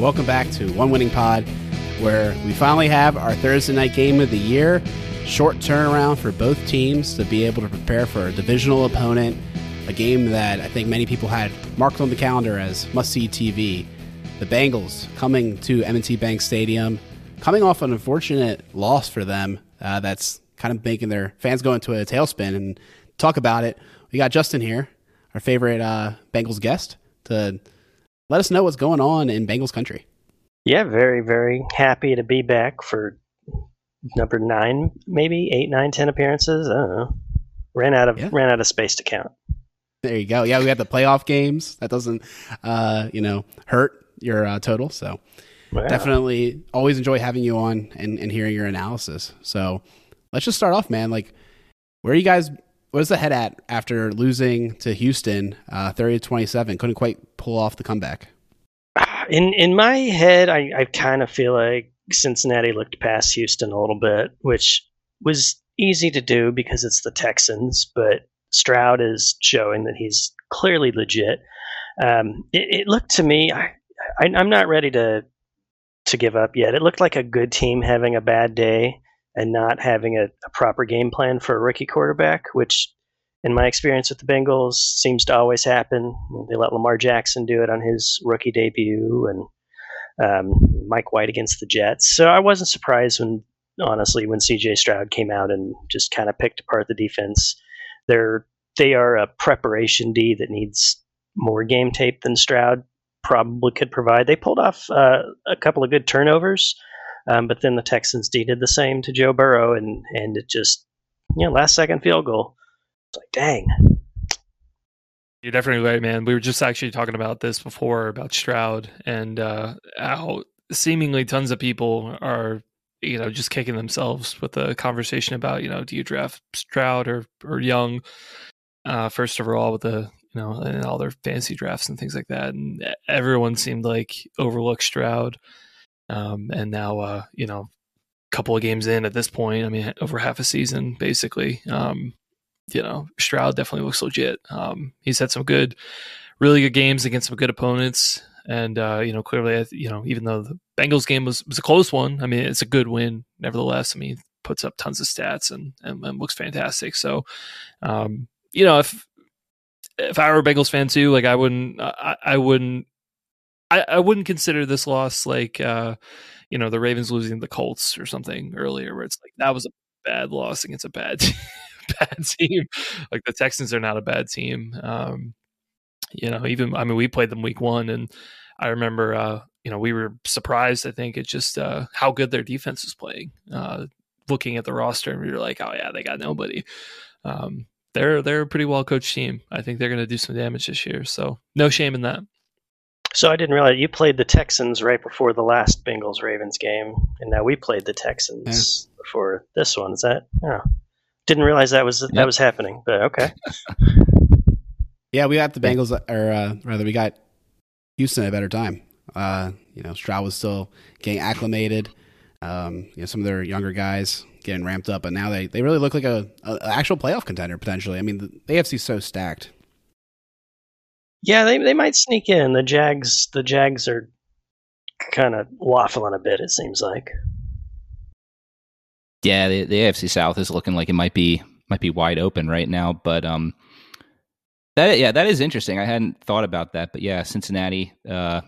Welcome back to One Winning Pod, where we finally have our Thursday night game of the year. Short turnaround for both teams to be able to prepare for a divisional opponent, a game that I think many people had marked on the calendar as must see TV. The Bengals coming to M&T Bank Stadium, coming off an unfortunate loss for them uh, that's kind of making their fans go into a tailspin. And talk about it, we got Justin here, our favorite uh, Bengals guest, to let us know what's going on in Bengals country. Yeah, very, very happy to be back for number nine, maybe eight, nine, ten appearances. I don't know. Ran out of yeah. ran out of space to count. There you go. Yeah, we had the playoff games. That doesn't, uh, you know, hurt your uh, total. So wow. definitely always enjoy having you on and, and hearing your analysis. So let's just start off, man. Like, where are you guys? Where's the head at after losing to Houston, uh, thirty to twenty seven? Couldn't quite pull off the comeback. In in my head, I, I kind of feel like Cincinnati looked past Houston a little bit, which was easy to do because it's the Texans. But Stroud is showing that he's clearly legit. Um, it, it, looked to me, I, I, I'm not ready to to give up yet. It looked like a good team having a bad day and not having a, a, proper game plan for a rookie quarterback, which, in my experience with the Bengals, seems to always happen. They let Lamar Jackson do it on his rookie debut, and um, Mike White against the Jets. So I wasn't surprised when, honestly, when C.J. Stroud came out and just kind of picked apart the defense. They're they are a preparation D that needs more game tape than Stroud probably could provide. They pulled off uh, a couple of good turnovers um, but then the Texans did the same to Joe Burrow, and and it just you know last second field goal. It's like dang. You're definitely right, man. We were just actually talking about this before about Stroud and uh, how seemingly tons of people are you know just kicking themselves with the conversation about you know do you draft Stroud or or Young uh, first overall with the you know and all their fancy drafts and things like that, and everyone seemed like overlooked Stroud. Um, and now, uh, you know, a couple of games in at this point, I mean, over half a season, basically, um, you know, Stroud definitely looks legit. Um, he's had some good, really good games against some good opponents. And, uh, you know, clearly, you know, even though the Bengals game was, was a close one, I mean, it's a good win. Nevertheless, I mean, puts up tons of stats and, and, and looks fantastic. So, um, you know, if, if I were a Bengals fan too, like I wouldn't, I, I wouldn't I, I wouldn't consider this loss like uh, you know the Ravens losing the Colts or something earlier, where it's like that was a bad loss against a bad bad team. Like the Texans are not a bad team. Um, you know, even I mean we played them week one, and I remember uh, you know we were surprised. I think it's just uh, how good their defense is playing. Uh, looking at the roster, and we were like, oh yeah, they got nobody. Um, they're they're a pretty well coached team. I think they're going to do some damage this year. So no shame in that. So I didn't realize you played the Texans right before the last Bengals Ravens game, and now we played the Texans yeah. before this one. Is that? Yeah. Didn't realize that was yep. that was happening, but okay. yeah, we got the Bengals, or uh, rather, we got Houston at a better time. Uh, you know, Stroud was still getting acclimated. Um, you know, some of their younger guys getting ramped up, but now they, they really look like a, a actual playoff contender potentially. I mean, the, the AFC's so stacked. Yeah, they they might sneak in. The Jags the Jags are kind of waffling a bit. It seems like. Yeah, the, the AFC South is looking like it might be might be wide open right now, but um, that yeah, that is interesting. I hadn't thought about that, but yeah, Cincinnati uh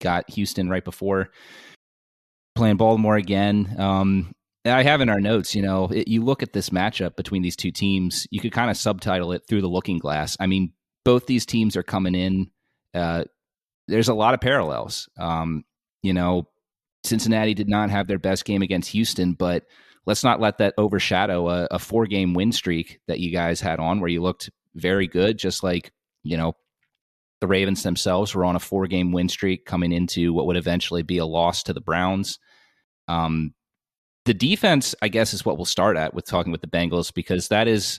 got Houston right before playing Baltimore again. Um, I have in our notes, you know, it, you look at this matchup between these two teams, you could kind of subtitle it through the looking glass. I mean, both these teams are coming in. Uh, there's a lot of parallels. Um, you know, Cincinnati did not have their best game against Houston, but let's not let that overshadow a, a four game win streak that you guys had on where you looked very good, just like, you know, the Ravens themselves were on a four game win streak coming into what would eventually be a loss to the Browns. Um, the defense, I guess, is what we'll start at with talking with the Bengals because that is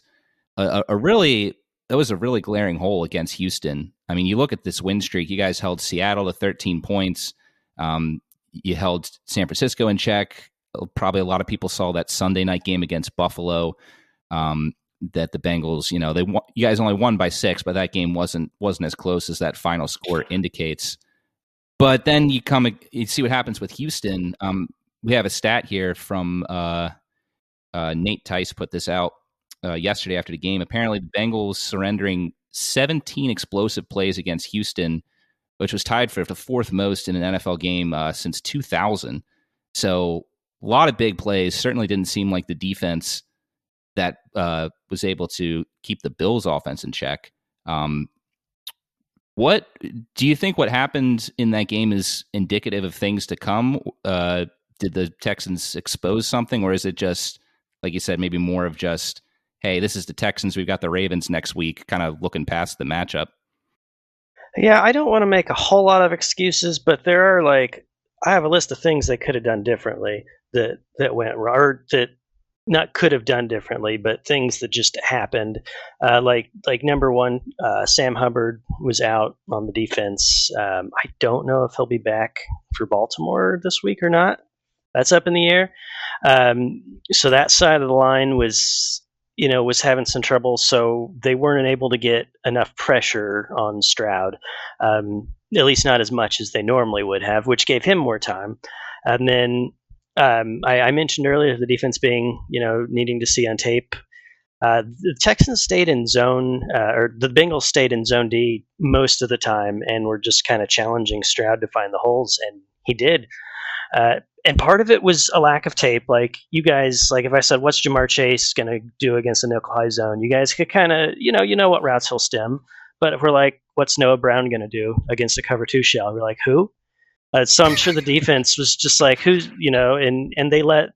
a, a really that was a really glaring hole against Houston. I mean, you look at this win streak. You guys held Seattle to 13 points. Um, you held San Francisco in check. Probably a lot of people saw that Sunday night game against Buffalo. Um, that the Bengals, you know, they you guys only won by six, but that game wasn't wasn't as close as that final score indicates. But then you come, you see what happens with Houston. Um, we have a stat here from uh, uh, Nate Tice put this out uh, yesterday after the game. Apparently, the Bengals surrendering 17 explosive plays against Houston, which was tied for the fourth most in an NFL game uh, since 2000. So a lot of big plays. Certainly didn't seem like the defense that uh, was able to keep the Bills' offense in check. Um, what do you think? What happened in that game is indicative of things to come? Uh, did the Texans expose something, or is it just like you said, maybe more of just, hey, this is the Texans. We've got the Ravens next week, kind of looking past the matchup. Yeah, I don't want to make a whole lot of excuses, but there are like I have a list of things they could have done differently that that went wrong, or that not could have done differently, but things that just happened. Uh, like like number one, uh, Sam Hubbard was out on the defense. Um, I don't know if he'll be back for Baltimore this week or not. That's up in the air. Um, so that side of the line was you know was having some trouble, so they weren't able to get enough pressure on Stroud. Um, at least not as much as they normally would have, which gave him more time. And then um, I, I, mentioned earlier the defense being, you know, needing to see on tape. Uh, the Texans stayed in zone, uh, or the Bengals stayed in zone D most of the time, and were just kind of challenging Stroud to find the holes, and he did. Uh, and part of it was a lack of tape. Like you guys, like if I said, "What's Ja'Marr Chase going to do against the nickel high zone?" You guys could kind of, you know, you know what routes he'll stem. But if we're like, "What's Noah Brown going to do against a cover two shell?" We're like, "Who?" Uh, so I'm sure the defense was just like, who's, you know, and, and they let,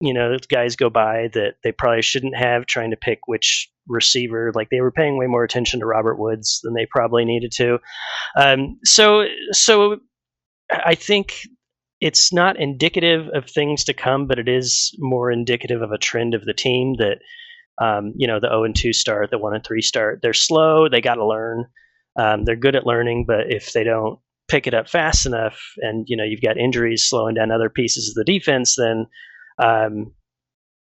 you know, guys go by that they probably shouldn't have trying to pick which receiver. Like they were paying way more attention to Robert Woods than they probably needed to. Um, so, so I think it's not indicative of things to come, but it is more indicative of a trend of the team that, um, you know, the 0 and 2 start, the 1 and 3 start, they're slow. They got to learn. Um, they're good at learning, but if they don't pick it up fast enough, and you know you've got injuries slowing down other pieces of the defense, then um,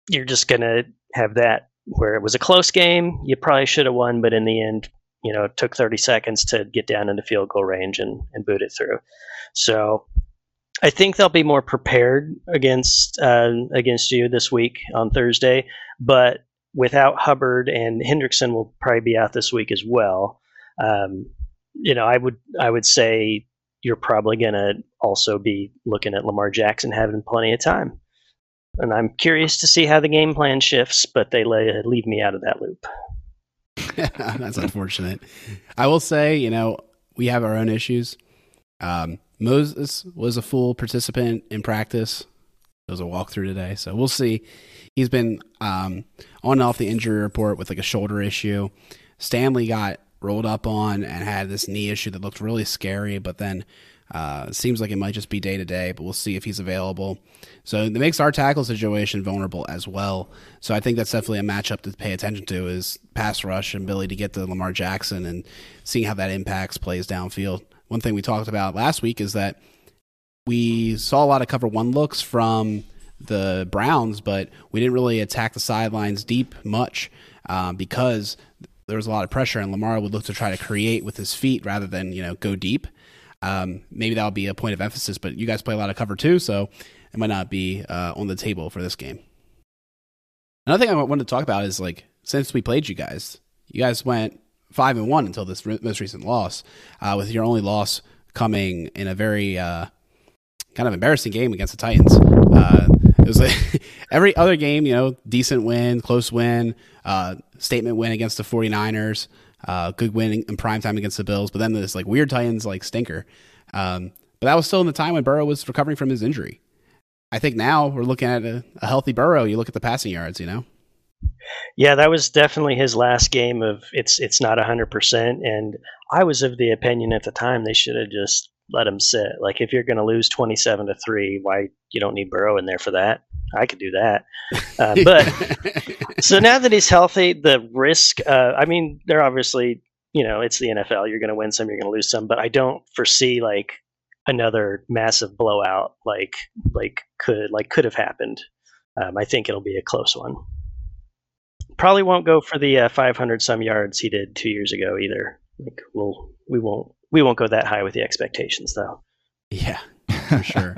you're just to have that where it was a close game. You probably should have won, but in the end, you know, it took 30 seconds to get down into field goal range and, and boot it through. So I think they'll be more prepared against uh, against you this week on Thursday, but without Hubbard and Hendrickson will probably be out this week as well. Um, you know, I would I would say you're probably going to also be looking at Lamar Jackson having plenty of time. And I'm curious to see how the game plan shifts, but they lay, leave me out of that loop. That's unfortunate. I will say, you know, we have our own issues. Um, Moses was a full participant in practice. It was a walkthrough today, so we'll see. He's been um, on and off the injury report with like a shoulder issue. Stanley got rolled up on and had this knee issue that looked really scary, but then uh, seems like it might just be day to day, but we'll see if he's available. So it makes our tackle situation vulnerable as well. So I think that's definitely a matchup to pay attention to is pass rush and Billy to get to Lamar Jackson and seeing how that impacts plays downfield. One thing we talked about last week is that we saw a lot of cover one looks from the Browns, but we didn't really attack the sidelines deep much um, because there was a lot of pressure, and Lamar would look to try to create with his feet rather than you know go deep. Um, maybe that'll be a point of emphasis, but you guys play a lot of cover too, so it might not be uh, on the table for this game. Another thing I wanted to talk about is like since we played you guys, you guys went five and one until this re- most recent loss, uh, with your only loss coming in a very uh, kind of embarrassing game against the Titans. Uh, it was like every other game, you know, decent win, close win, uh, statement win against the 49ers, uh, good win in prime time against the Bills, but then this like weird Titans like stinker. Um, but that was still in the time when Burrow was recovering from his injury. I think now we're looking at a, a healthy Burrow. You look at the passing yards, you know. Yeah, that was definitely his last game of it's it's not hundred percent, and I was of the opinion at the time they should have just let him sit. Like if you're going to lose 27 to 3, why you don't need Burrow in there for that? I could do that. Uh, but so now that he's healthy, the risk, uh, I mean, they're obviously, you know, it's the NFL. You're going to win some, you're going to lose some, but I don't foresee like another massive blowout like like could like could have happened. Um, I think it'll be a close one. Probably won't go for the uh, 500 some yards he did two years ago either. Like we'll we won't we won't go that high with the expectations though. Yeah, for sure.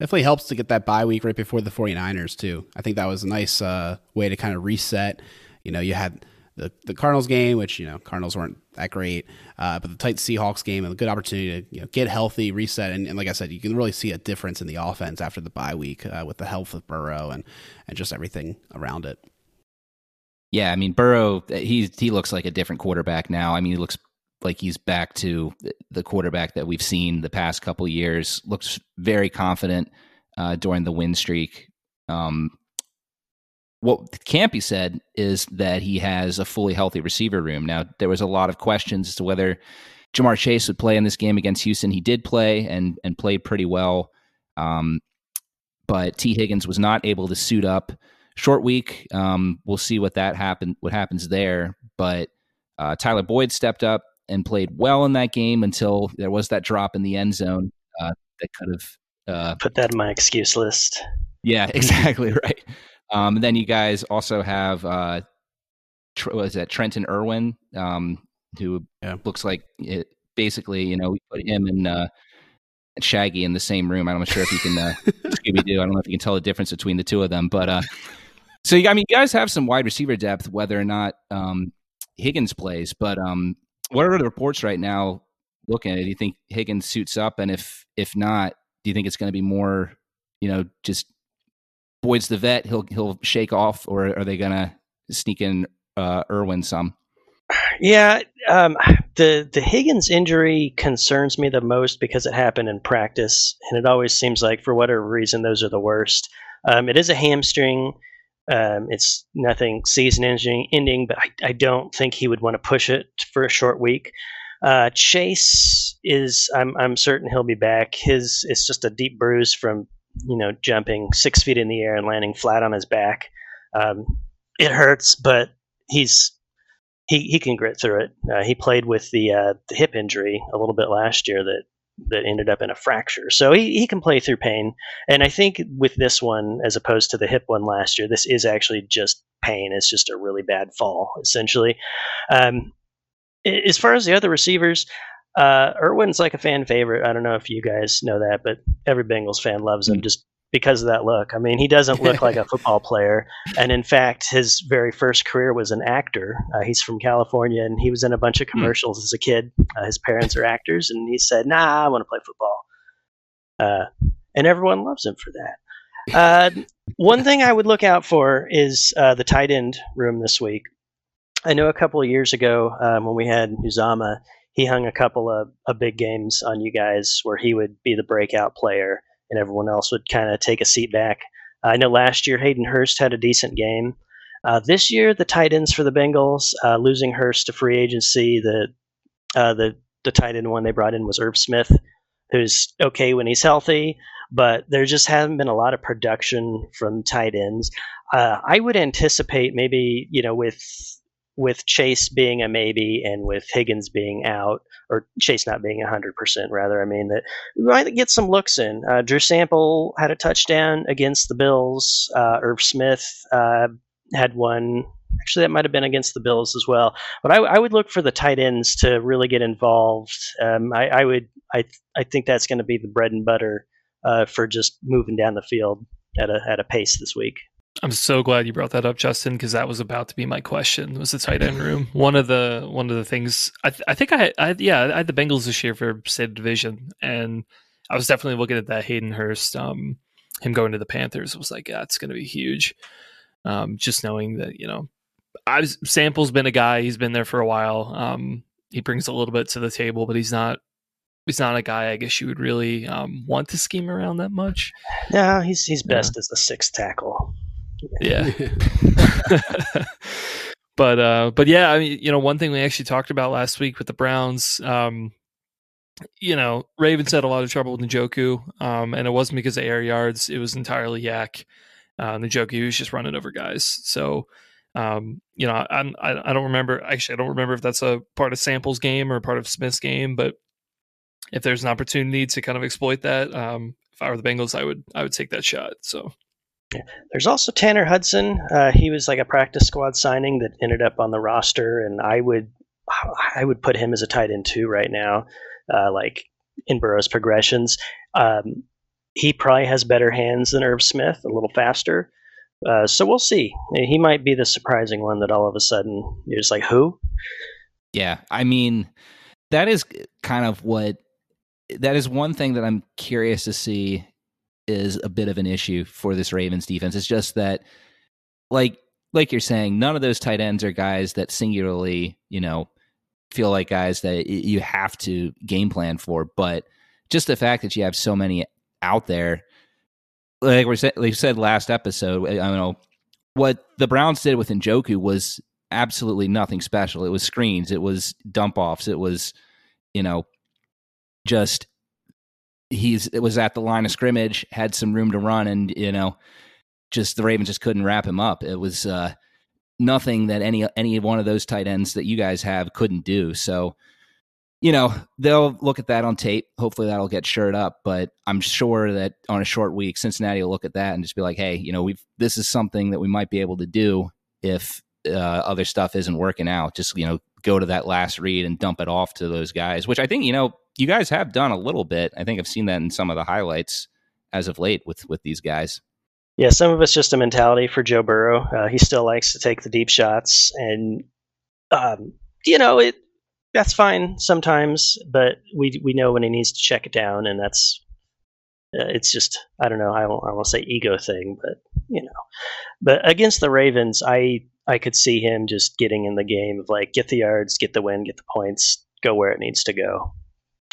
Definitely helps to get that bye week right before the 49ers, too. I think that was a nice uh, way to kind of reset. You know, you had the, the Cardinals game, which, you know, Cardinals weren't that great, uh, but the tight Seahawks game, and a good opportunity to you know, get healthy, reset. And, and, like I said, you can really see a difference in the offense after the bye week uh, with the health of Burrow and, and just everything around it. Yeah, I mean Burrow, he he looks like a different quarterback now. I mean, he looks like he's back to the quarterback that we've seen the past couple years. Looks very confident uh, during the win streak. Um, what can't be said is that he has a fully healthy receiver room. Now, there was a lot of questions as to whether Ja'Marr Chase would play in this game against Houston. He did play and and played pretty well, um, but Tee Higgins was not able to suit up. Short week. Um, we'll see what that happen. What happens there? But uh, Tyler Boyd stepped up and played well in that game until there was that drop in the end zone uh, that could have uh, put that in my excuse list. Yeah, exactly right. Um, and then you guys also have uh, was that Trenton Irwin, um, who yeah. looks like it, basically you know we put him and uh, Shaggy in the same room. I'm not sure if you can uh, Scooby Doo. I don't know if you can tell the difference between the two of them, but uh, so I mean, you guys have some wide receiver depth, whether or not um, Higgins plays. But um, what are the reports right now looking at it? Do you think Higgins suits up? And if if not, do you think it's going to be more, you know, just Boyd's the vet, he'll he'll shake off, or are they going to sneak in uh, Irwin some? Yeah, um, the the Higgins injury concerns me the most because it happened in practice, and it always seems like for whatever reason those are the worst. Um, it is a hamstring. Um, it's nothing season ending, but I, I, don't think he would want to push it for a short week. Uh, Chase is, I'm, I'm certain he'll be back. His it's just a deep bruise from you know jumping six feet in the air and landing flat on his back. Um, it hurts, but he's he he can grit through it. Uh, he played with the uh, the hip injury a little bit last year that that ended up in a fracture. So he, he can play through pain. And I think with this one, as opposed to the hip one last year, this is actually just pain. It's just a really bad fall, essentially. Um, as far as the other receivers, uh, Irwin's like a fan favorite. I don't know if you guys know that, but every Bengals fan loves him mm. just because of that look. I mean, he doesn't look like a football player. And in fact, his very first career was an actor. Uh, he's from California and he was in a bunch of hmm. commercials as a kid. Uh, his parents are actors, and he said, Nah, I want to play football. Uh, and everyone loves him for that. Uh, one thing I would look out for is uh, the tight end room this week. I know a couple of years ago um, when we had Uzomah, he hung a couple of, of big games on you guys where he would be the breakout player and everyone else would kind of take a seat back. I know last year Hayden Hurst had a decent game. Uh, this year, the tight ends for the Bengals, uh, losing Hurst to free agency, the uh, the the tight end one they brought in was Irv Smith, who's okay when he's healthy, but there just hasn't been a lot of production from tight ends. Uh, I would anticipate maybe you know with with Chase being a maybe and with Higgins being out, or Chase not being 100% rather, I mean, that we might get some looks in. Uh, Drew Sample had a touchdown against the Bills. Uh, Irv Smith uh, had one. Actually, that might have been against the Bills as well. But I, I would look for the tight ends to really get involved. Um, I, I, would. I I think that's going to be the bread and butter uh, for just moving down the field at a at a pace this week. I'm so glad you brought that up, Justin, because that was about to be my question. Was the tight end room one of the one of the things? I, th- I think I, I yeah I had the Bengals this year for state division, and I was definitely looking at that Hayden Hurst, um, him going to the Panthers was like, yeah, it's going to be huge. Um, just knowing that you know, I Sample's been a guy, he's been there for a while. Um, he brings a little bit to the table, but he's not he's not a guy I guess you would really um, want to scheme around that much. No, he's he's best yeah. as a sixth tackle. Yeah. but uh but yeah, I mean, you know, one thing we actually talked about last week with the Browns, um, you know, Ravens had a lot of trouble with Njoku, um, and it wasn't because of air yards; it was entirely YAC. Uh, Njoku was just running over guys. So, um, you know, I, I I don't remember. Actually, I don't remember if that's a part of Sample's game or part of Smith's game. But if there's an opportunity to kind of exploit that, um, if I were the Bengals, I would I would take that shot. So, there's also Tanner Hudson. Uh, he was like a practice squad signing that ended up on the roster, and I would I would put him as a tight end too right now. Uh, like in Burrow's progressions. Um, he probably has better hands than Irv Smith, a little faster. Uh, so we'll see. He might be the surprising one that all of a sudden you're just like, who? Yeah, I mean, that is kind of what that is one thing that I'm curious to see is a bit of an issue for this Ravens defense. It's just that, like, like you're saying, none of those tight ends are guys that singularly, you know, feel like guys that you have to game plan for. But just the fact that you have so many out there, like we said, like said last episode, I don't know what the Browns did with Njoku was absolutely nothing special. It was screens, it was dump offs, it was, you know, just he's it was at the line of scrimmage, had some room to run, and you know, just the Ravens just couldn't wrap him up. It was uh, nothing that any any one of those tight ends that you guys have couldn't do. So, you know, they'll look at that on tape. Hopefully, that'll get shirt up. But I'm sure that on a short week, Cincinnati will look at that and just be like, "Hey, you know, we've this is something that we might be able to do if uh, other stuff isn't working out. Just you know, go to that last read and dump it off to those guys." Which I think you know you guys have done a little bit. I think I've seen that in some of the highlights as of late with with these guys. Yeah, some of it's just a mentality for Joe Burrow. Uh, he still likes to take the deep shots, and um, you know it. That's fine sometimes, but we we know when he needs to check it down, and that's uh, it's just I don't know. I won't, I won't say ego thing, but you know. But against the Ravens, I I could see him just getting in the game of like get the yards, get the win, get the points, go where it needs to go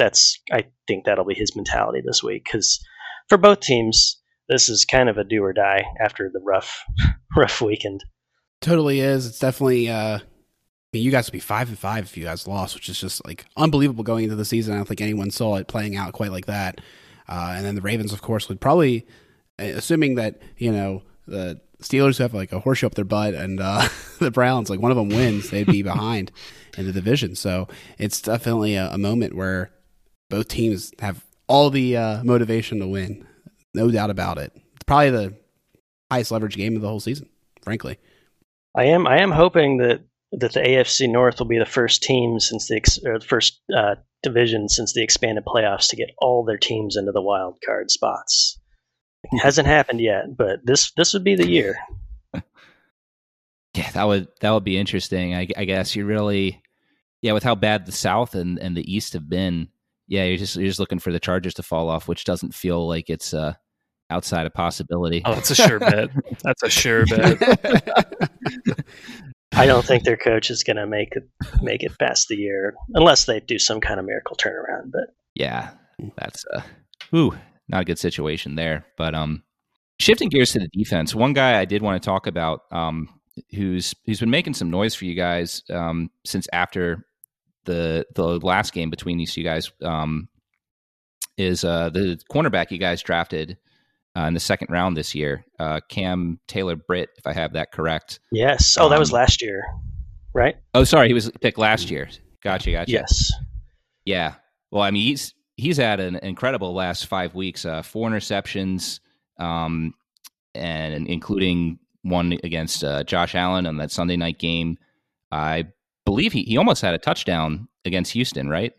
that's I think that'll be his mentality this week because for both teams, this is kind of a do or die after the rough rough weekend. Totally is. It's definitely. Uh, I mean, you guys would be five and five if you guys lost, which is just like unbelievable going into the season. I don't think anyone saw it playing out quite like that. Uh, and then the Ravens, of course, would probably, uh, assuming that you know the Steelers have like a horseshoe up their butt, and uh, the Browns, like one of them wins, they'd be behind in the division. So it's definitely a, a moment where both teams have all the uh, motivation to win, no doubt about it. It's probably the highest leverage game of the whole season, frankly. I am I am hoping that that the AFC North will be the first team since the or the first uh, division since the expanded playoffs to get all their teams into the wild card spots. It hasn't happened yet, but this this would be the year. yeah, that would that would be interesting. I, I guess you really, yeah, with how bad the South and, and the East have been, yeah, you're just you're just looking for the Chargers to fall off, which doesn't feel like it's uh, outside of possibility. Oh, that's a sure bet. That's a sure bet. I don't think their coach is going to make it make it past the year unless they do some kind of miracle turnaround. But yeah, that's uh, ooh, not a good situation there. But um, shifting gears to the defense, one guy I did want to talk about, um, who's who's been making some noise for you guys um, since after the the last game between these two guys um, is uh, the cornerback you guys drafted uh, in the second round this year, uh, Cam Taylor Britt, if I have that correct. Yes. Oh, that was um, last year, right? Oh, sorry, he was picked last year. Gotcha, gotcha. Yes. Yeah. Well, I mean, he's he's had an incredible last five weeks. Uh, four interceptions, um, and including one against uh, Josh Allen on that Sunday night game. I believe he, he almost had a touchdown against Houston, right?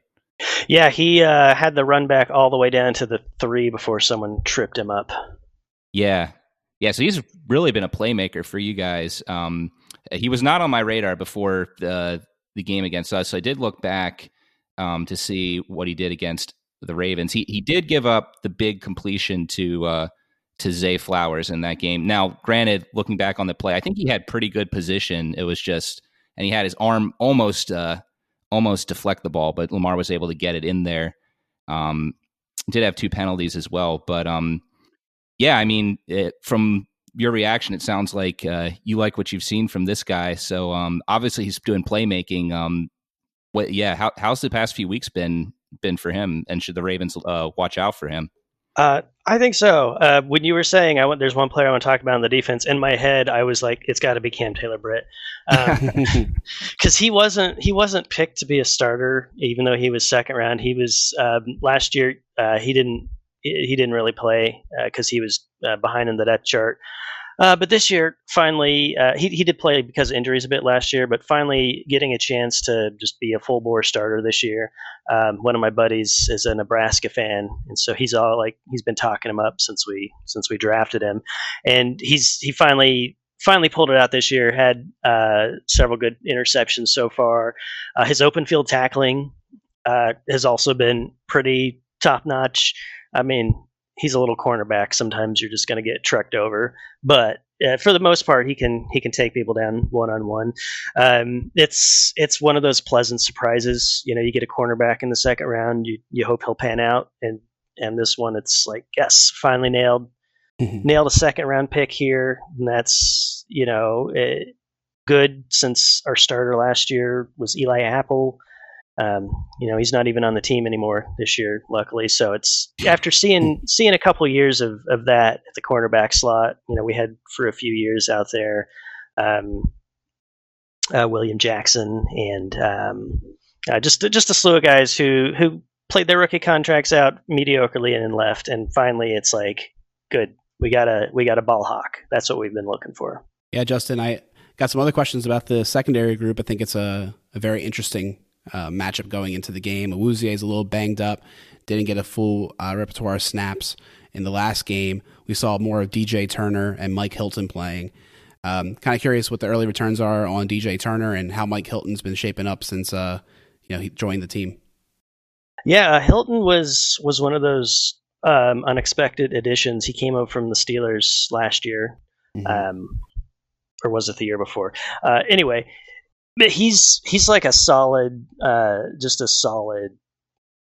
Yeah, he uh, had the run back all the way down to the three before someone tripped him up. Yeah. Yeah, so he's really been a playmaker for you guys. Um, he was not on my radar before the, the game against us. So I did look back um, to see what he did against the Ravens. He he did give up the big completion to uh, to Zay Flowers in that game. Now, granted, looking back on the play, I think he had pretty good position. It was just and he had his arm almost uh, almost deflect the ball, but Lamar was able to get it in there. Um, did have two penalties as well, but um, yeah, I mean, it, from your reaction, it sounds like uh, you like what you've seen from this guy. So um, obviously, he's doing playmaking. Um, what? Yeah, how, how's the past few weeks been been for him? And should the Ravens uh, watch out for him? Uh, I think so. Uh, when you were saying I want, there's one player I want to talk about in the defense. In my head, I was like, it's got to be Cam Taylor Britt, because um, he wasn't he wasn't picked to be a starter, even though he was second round. He was um, last year. Uh, he didn't he didn't really play because uh, he was uh, behind in the depth chart. Uh, but this year, finally, uh, he he did play because of injuries a bit last year, but finally getting a chance to just be a full bore starter this year. Um, one of my buddies is a Nebraska fan, and so he's all like he's been talking him up since we since we drafted him, and he's he finally finally pulled it out this year. Had uh, several good interceptions so far. Uh, his open field tackling uh, has also been pretty top notch. I mean, he's a little cornerback. Sometimes you're just going to get trucked over, but uh, for the most part, he can he can take people down one on one. It's it's one of those pleasant surprises. You know, you get a cornerback in the second round, you you hope he'll pan out, and and this one, it's like yes, finally nailed mm-hmm. nailed a second round pick here, and that's you know it, good since our starter last year was Eli Apple. Um, you know, he's not even on the team anymore this year, luckily. So it's after seeing seeing a couple of years of, of that at the cornerback slot. You know, we had for a few years out there um, uh, William Jackson and um, uh, just just a slew of guys who who played their rookie contracts out mediocrely and then left. And finally, it's like, good, we got a we got a ball hawk. That's what we've been looking for. Yeah, Justin, I got some other questions about the secondary group. I think it's a, a very interesting uh, matchup going into the game. Awuzie is a little banged up, didn't get a full uh, repertoire of snaps in the last game. We saw more of DJ Turner and Mike Hilton playing. Um, kind of curious what the early returns are on DJ Turner and how Mike Hilton's been shaping up since uh, you know he joined the team. Yeah, Hilton was was one of those um, unexpected additions. He came up from the Steelers last year, mm-hmm. um, or was it the year before? Uh, anyway, but he's he's like a solid, uh, just a solid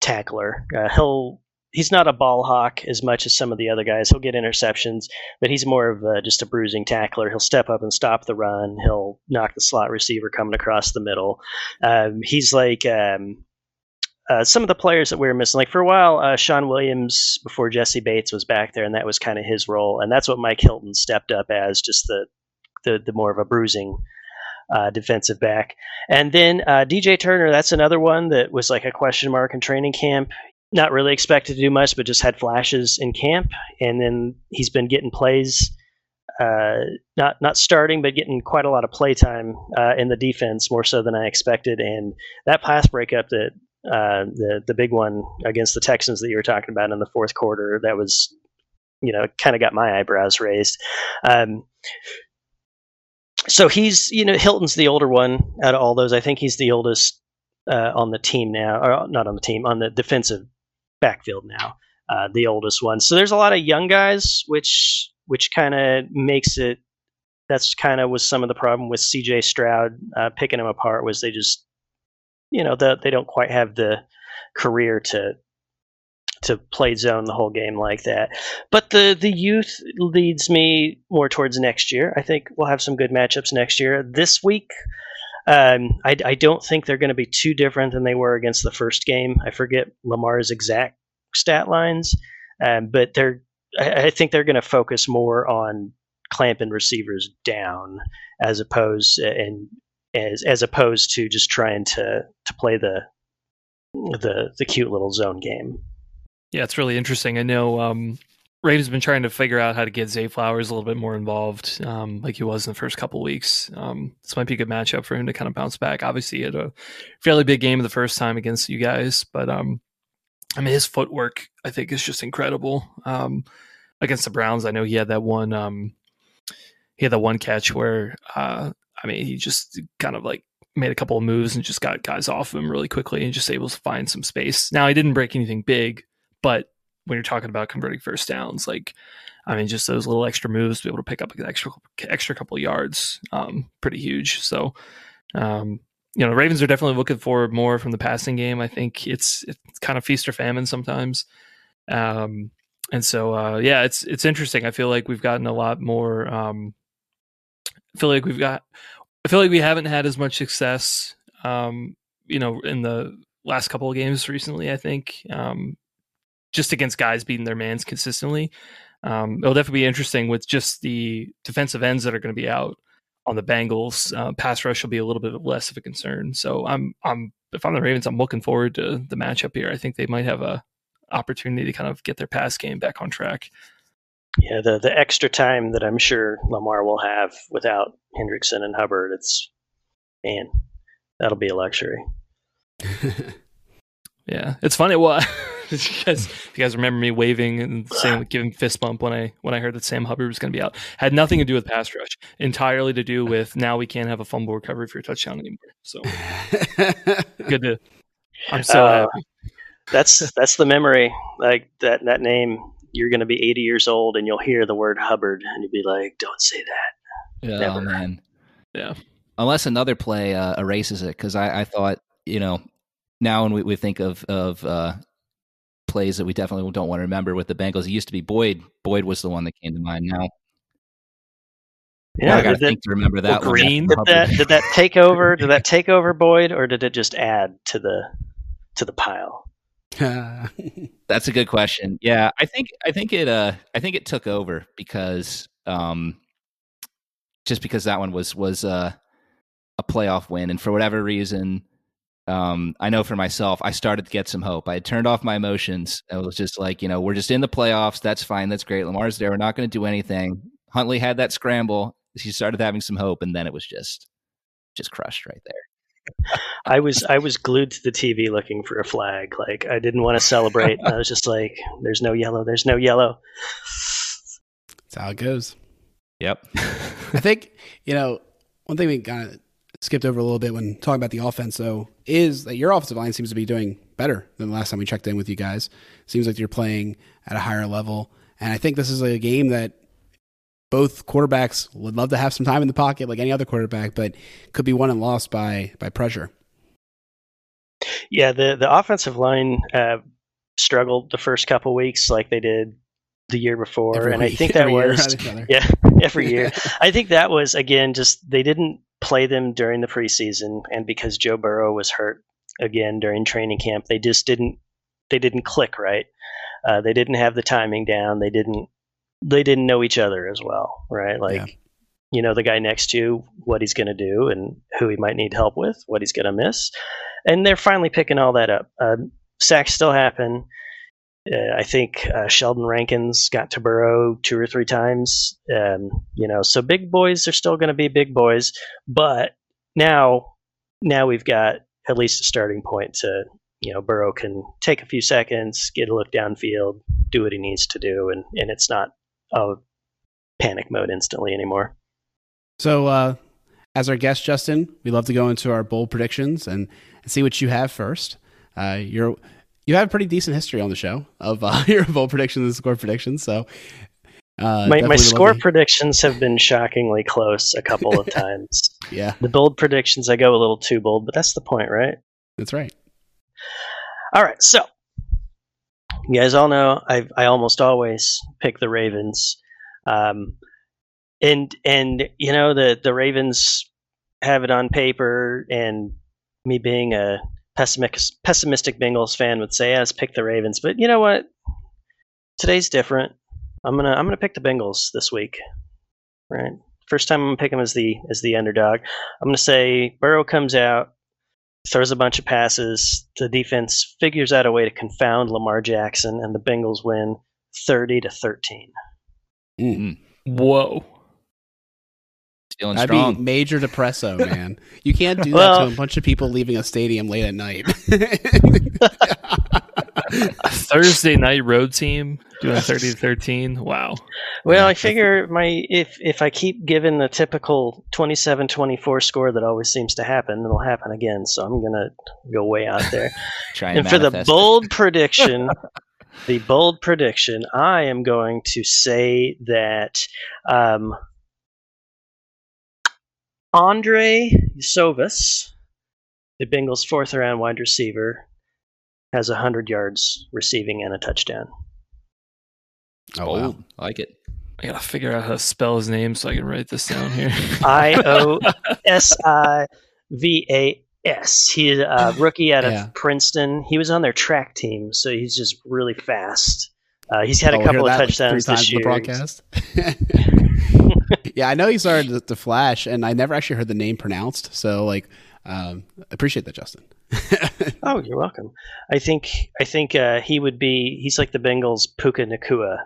tackler. Uh, he'll he's not a ball hawk as much as some of the other guys. He'll get interceptions, but he's more of a, just a bruising tackler. He'll step up and stop the run. He'll knock the slot receiver coming across the middle. Um, he's like um, uh, some of the players that we were missing. Like for a while, uh, Shawn Williams before Jessie Bates was back there, and that was kind of his role. And that's what Mike Hilton stepped up as, just the the, the more of a bruising uh, defensive back. And then uh, DJ Turner, that's another one that was like a question mark in training camp. Not really expected to do much, but just had flashes in camp. And then he's been getting plays, uh, not not starting, but getting quite a lot of play time uh, in the defense, more so than I expected. And that pass breakup that uh, the the big one against the Texans that you were talking about in the fourth quarter, that was, you know, kind of got my eyebrows raised. Um, so he's you know Hilton's the older one out of all those. I think he's the oldest uh, on the team now, or not on the team on the defensive backfield now. Uh, the oldest one. So there's a lot of young guys, which which kind of makes it. That's kind of was some of the problem with C.J. Stroud uh, picking him apart was they just, you know, the, they don't quite have the career to to play zone the whole game like that. But the the youth leads me more towards next year. I think we'll have some good matchups next year. This week, um, I, I don't think they're going to be too different than they were against the first game. I forget Lamar's exact stat lines, um, but they're I, I think they're going to focus more on clamping receivers down as opposed and as as opposed to just trying to to play the the the cute little zone game. Yeah, it's really interesting. I know um, has been trying to figure out how to get Zay Flowers a little bit more involved, um, like he was in the first couple weeks. Um, this might be a good matchup for him to kind of bounce back. Obviously, he had a fairly big game the first time against you guys, but um, I mean, his footwork I think is just incredible. Um, against the Browns, I know he had that one. Um, he had that one catch where uh, I mean, he just kind of like made a couple of moves and just got guys off of him really quickly and just able to find some space. Now, he didn't break anything big, but when you're talking about converting first downs, like I mean, just those little extra moves to be able to pick up an extra extra couple yards, um, pretty huge. So, um, you know, Ravens are definitely looking for more from the passing game. I think it's it's kind of feast or famine sometimes. Um, and so, uh, yeah, it's it's interesting. I feel like we've gotten a lot more. Um, I feel like we've got. I feel like we haven't had as much success, um, you know, in the last couple of games recently. I think um, just against guys beating their mans consistently. Um, it'll definitely be interesting with just the defensive ends that are going to be out on the Bengals. Uh, pass rush will be a little bit less of a concern. So I'm, I'm, if I'm the Ravens, I'm looking forward to the matchup here. I think they might have a opportunity to kind of get their pass game back on track. Yeah, the the extra time that I'm sure Lamar will have without Hendrickson and Hubbard, it's man, that'll be a luxury. Yeah, it's funny. Well, you guys, if you guys remember me waving and saying, giving fist bump when I when I heard that Sam Hubbard was going to be out, had nothing to do with pass rush, entirely to do with now we can't have a fumble recovery for a touchdown anymore. So good to. I'm so Uh, happy. That's that's the memory. Like that that name, you're going to be 80 years old and you'll hear the word Hubbard and you'll be like, "Don't say that." Oh Never. man. Yeah. Unless another play uh, erases it, because I, I thought you know now when we, we think of of uh, plays that we definitely don't want to remember with the Bengals, it used to be Boyd. Boyd was the one that came to mind. Now Yeah, I got to think to remember that one. Green. did that did that take over? Did that take over Boyd, or did it just add to the to the pile? That's a good question. Yeah, I think I think it uh I think it took over because um just because that one was was uh, a playoff win and for whatever reason um I know for myself I started to get some hope. I had turned off my emotions. I was just like, you know, we're just in the playoffs. That's fine. That's great. Lamar's there. We're not going to do anything. Huntley had that scramble. She started having some hope and then it was just just crushed right there. I was I was glued to the TV looking for a flag. Like I didn't want to celebrate. I was just like, "There's no yellow. There's no yellow." That's how it goes. Yep. I think, you know, one thing we kind of skipped over a little bit when talking about the offense, though, is that your offensive line seems to be doing better than the last time we checked in with you guys. Seems like you're playing at a higher level. And I think this is a game that both quarterbacks would love to have some time in the pocket like any other quarterback, but could be won and lost by by pressure. Yeah, the the offensive line uh, struggled the first couple weeks like they did the year before, Every and I think that was yeah every year. I think that was again just they didn't play them during the preseason, and because Joe Burrow was hurt again during training camp, they just didn't they didn't click right. Uh, they didn't have the timing down. They didn't they didn't know each other as well, right? Like Yeah. you know the guy next to you, what he's going to do, and who he might need help with, what he's going to miss, and they're finally picking all that up. Uh, sacks still happen. Uh, I think uh, Sheldon Rankins got to Burrow two or three times. Um, you know, so big boys are still going to be big boys, but now, now we've got at least a starting point to, you know, Burrow can take a few seconds, get a look downfield, do what he needs to do, and and it's not a panic mode instantly anymore. So, uh, as our guest, Justin, we love to go into our bold predictions and, and see what you have first. Uh, you're you have a pretty decent history on the show of uh, your bold predictions and score predictions. So, uh, my my score predictions have been shockingly close a couple of times. yeah, The bold predictions, I go a little too bold, but that's the point, right? that's right. All right, so you guys all know I I almost always pick the Ravens, um, and and you know the the Ravens have it on paper, and me being a pessimistic pessimistic Bengals fan would say, "Yes, pick the Ravens," but you know what? Today's different. I'm gonna I'm gonna pick the Bengals this week, right? First time I'm gonna pick them as the as the underdog. I'm gonna say Burrow comes out, throws a bunch of passes. The defense figures out a way to confound Lamar Jackson, and the Bengals win 30 to 13. Mm. Whoa. Feeling That'd strong. be major depresso, man. You can't do that to a bunch of people leaving a stadium late at night. A Thursday night road team doing 30 to 13. Wow. Well, I figure my if if I keep giving the typical 27-24 score that always seems to happen, it'll happen again. So I'm gonna go way out there. Try and for the manifest it. bold prediction, the bold prediction, I am going to say that um, Andrei Iosivas, the Bengals' fourth round wide receiver, has 100 yards receiving and a touchdown. oh wow. I like it. I gotta figure out how to spell his name so I can write this down here. I O S I V A S. He's a rookie out of Yeah. Princeton. He was on their track team, so he's just really fast. Uh, he's had Oh, a we'll couple of that, like, touchdowns three this year. the broadcast. yeah, I know he started to, to flash, and I never actually heard the name pronounced. So, like, um, appreciate that, Justin. Oh, you're welcome. I think I think uh, he would be. He's like the Bengals' Puka Nacua.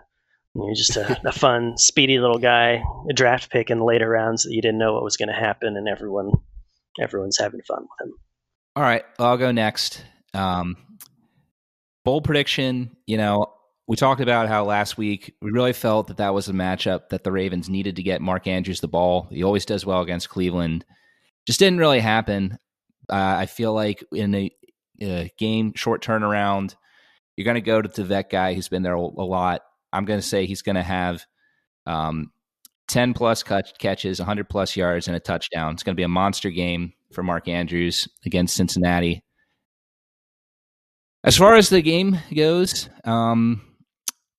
You're just a, a fun, speedy little guy, a draft pick in the later rounds that you didn't know what was going to happen, and everyone, everyone's having fun with him. All right, I'll go next. Um, bold prediction. You know, we talked about how last week we really felt that that was a matchup that the Ravens needed to get Mark Andrews the ball. He always does well against Cleveland. Just didn't really happen. Uh, I feel like in a, a game short turnaround, you're going to go to the vet guy who's been there a, lot. I'm going to say he's going to have um, 10 plus catches, 100 plus yards, and a touchdown. It's going to be a monster game for Mark Andrews against Cincinnati. As far as the game goes, um,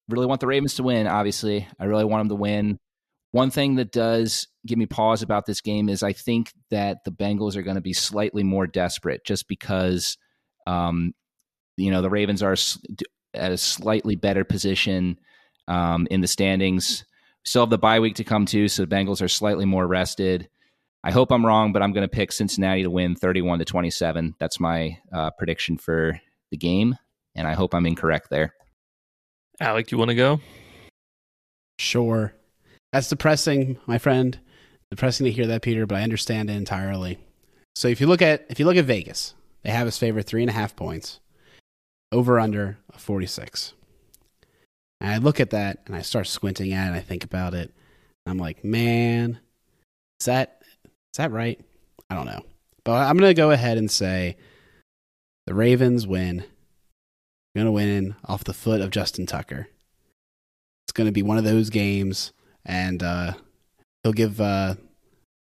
really want the Ravens to win, obviously. I really want them to win. One thing that does give me pause about this game is I think that the Bengals are going to be slightly more desperate just because, um, you know, the Ravens are at a slightly better position um, in the standings. Still have the bye week to come too, so the Bengals are slightly more rested. I hope I'm wrong, but I'm going to pick Cincinnati to win 31 to 27. That's my uh, prediction for the game, and I hope I'm incorrect there. Alec, do you want to go? Sure. That's depressing, my friend. Depressing to hear that, Peter, but I understand it entirely. So if you look at if you look at Vegas, they have us favorite three and a half points, over under a 46. And I look at that and I start squinting at it and I think about it. I'm like, man, is that is that right? I don't know. But I'm gonna go ahead and say the Ravens win. They're gonna win off the foot of Justin Tucker. It's gonna be one of those games, and uh, he'll give uh,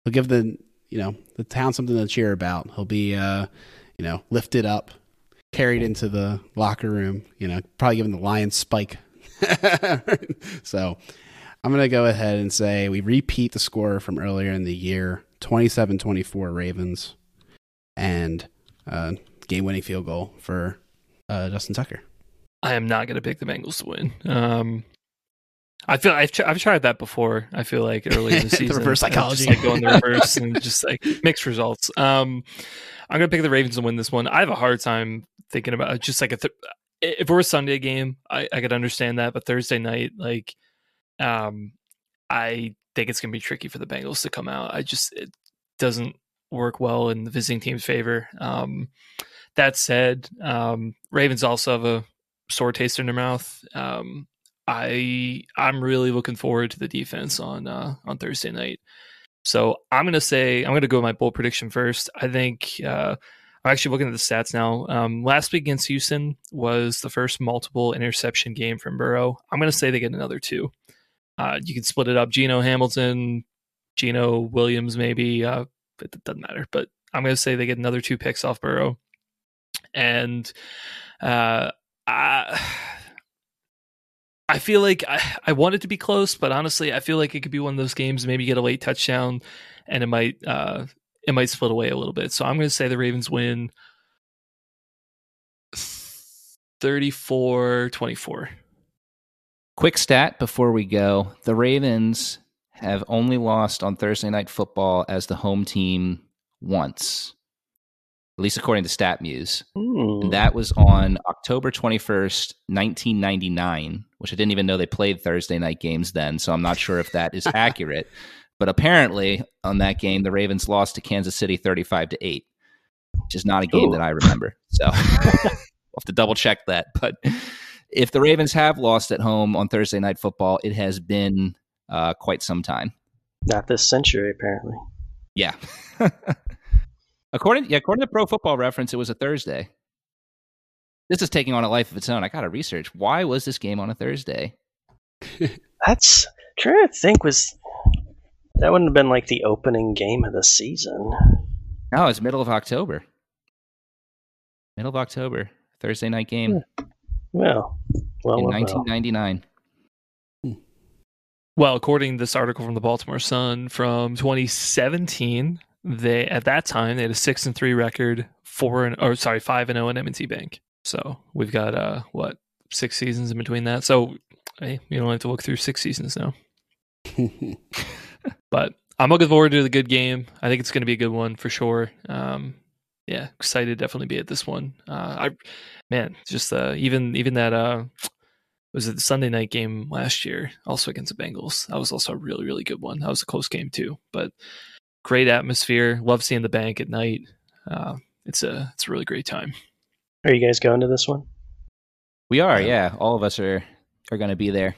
he'll give the you know the town something to cheer about. He'll be uh, you know lifted up, carried into the locker room. You know, probably giving the Lions spike. so I'm going to go ahead and say we repeat the score from earlier in the year 27 24 Ravens and uh, game winning field goal for uh, Justin Tucker. I am not going to pick the Bengals to win. Um, I feel I've, I've tried that before. I feel like early in the season, the reverse psychology, just like going the reverse and just like mixed results. Um, I'm gonna pick the Ravens to win this one. I have a hard time thinking about just like a th- if it were a Sunday game, I, I could understand that, but Thursday night, like, um, I think it's gonna be tricky for the Bengals to come out. I just it doesn't work well in the visiting team's favor. Um, that said, um, Ravens also have a sore taste in their mouth. Um, I I'm really looking forward to the defense on uh, on Thursday night. So I'm gonna say I'm gonna go with my bold prediction first. I think uh, I'm actually looking at the stats now. Um, last week against Houston was the first multiple interception game from Burrow. I'm gonna say they get another two. Uh, you can split it up: Geno Hamilton, Geno Williams, maybe. Uh, it doesn't matter, but I'm gonna say they get another two picks off Burrow, and uh, I I feel like I, I want it to be close, but honestly, I feel like it could be one of those games. Maybe get a late touchdown, and it might uh, it might split away a little bit. So I'm going to say the Ravens win 34-24. Quick stat before we go: the Ravens have only lost on Thursday Night Football as the home team once at least according to StatMuse. And that was on October 21st, 1999, which I didn't even know they played Thursday night games then. So I'm not sure if that is accurate. But apparently, on that game, the Ravens lost to Kansas City 35 to 8, which is not a game Ooh. that I remember. So I'll have to double check that. But if the Ravens have lost at home on Thursday night football, it has been uh, quite some time. Not this century, apparently. Yeah. According, yeah, according to Pro Football Reference, it was a Thursday. This is taking on a life of its own. I got to research why was this game on a Thursday. That's trying to think. Was that wouldn't have been like the opening game of the season? No, it's middle of October. Middle of October, Thursday night game. Hmm. Well, well, in well, 1999. Hmm. Well, according to this article from the Baltimore Sun from 2017, they at that time they had a six and three record, four and or sorry, five and zero oh in M&T Bank. So we've got uh what six seasons in between that. So hey, you don't have to look through six seasons now. but I'm looking forward to the good game. I think it's going to be a good one for sure. Um, yeah, excited to definitely be at this one. Uh, I man, just uh, even even that uh, was it the Sunday night game last year, also against the Bengals. That was also a really, really good one. That was a close game too, but great atmosphere. Love seeing the bank at night. Uh, it's a it's a really great time. Are you guys going to this one? We are, yeah. All of us are are going to be there.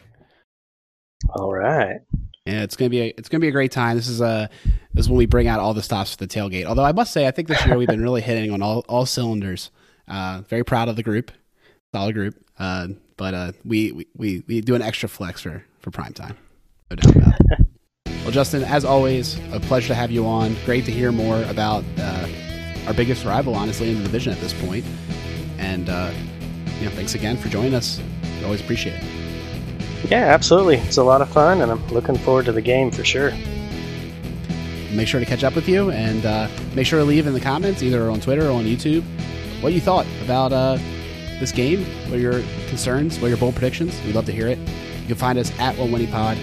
All right. Yeah, it's gonna be a, it's gonna be a great time. This is a this is when we bring out all the stops for the tailgate. Although I must say, I think this year we've been really hitting on all all cylinders. Uh, very proud of the group, solid group. Uh, but uh, we, we we we do an extra flex for for prime time. No doubt about it. well, Justin, as always, a pleasure to have you on. Great to hear more about uh, our biggest rival, honestly, in the division at this point. And uh, you know, thanks again for joining us. We always appreciate it. Yeah, absolutely. It's a lot of fun, and I'm looking forward to the game for sure. Make sure to catch up with you, and uh, make sure to leave in the comments, either on Twitter or on YouTube, what you thought about uh, this game, what your concerns, what your bold predictions. We'd love to hear it. You can find us at One Winning Pod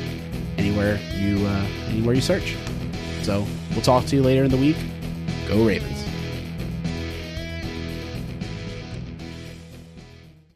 anywhere you uh, anywhere you search. So we'll talk to you later in the week. Go Ravens.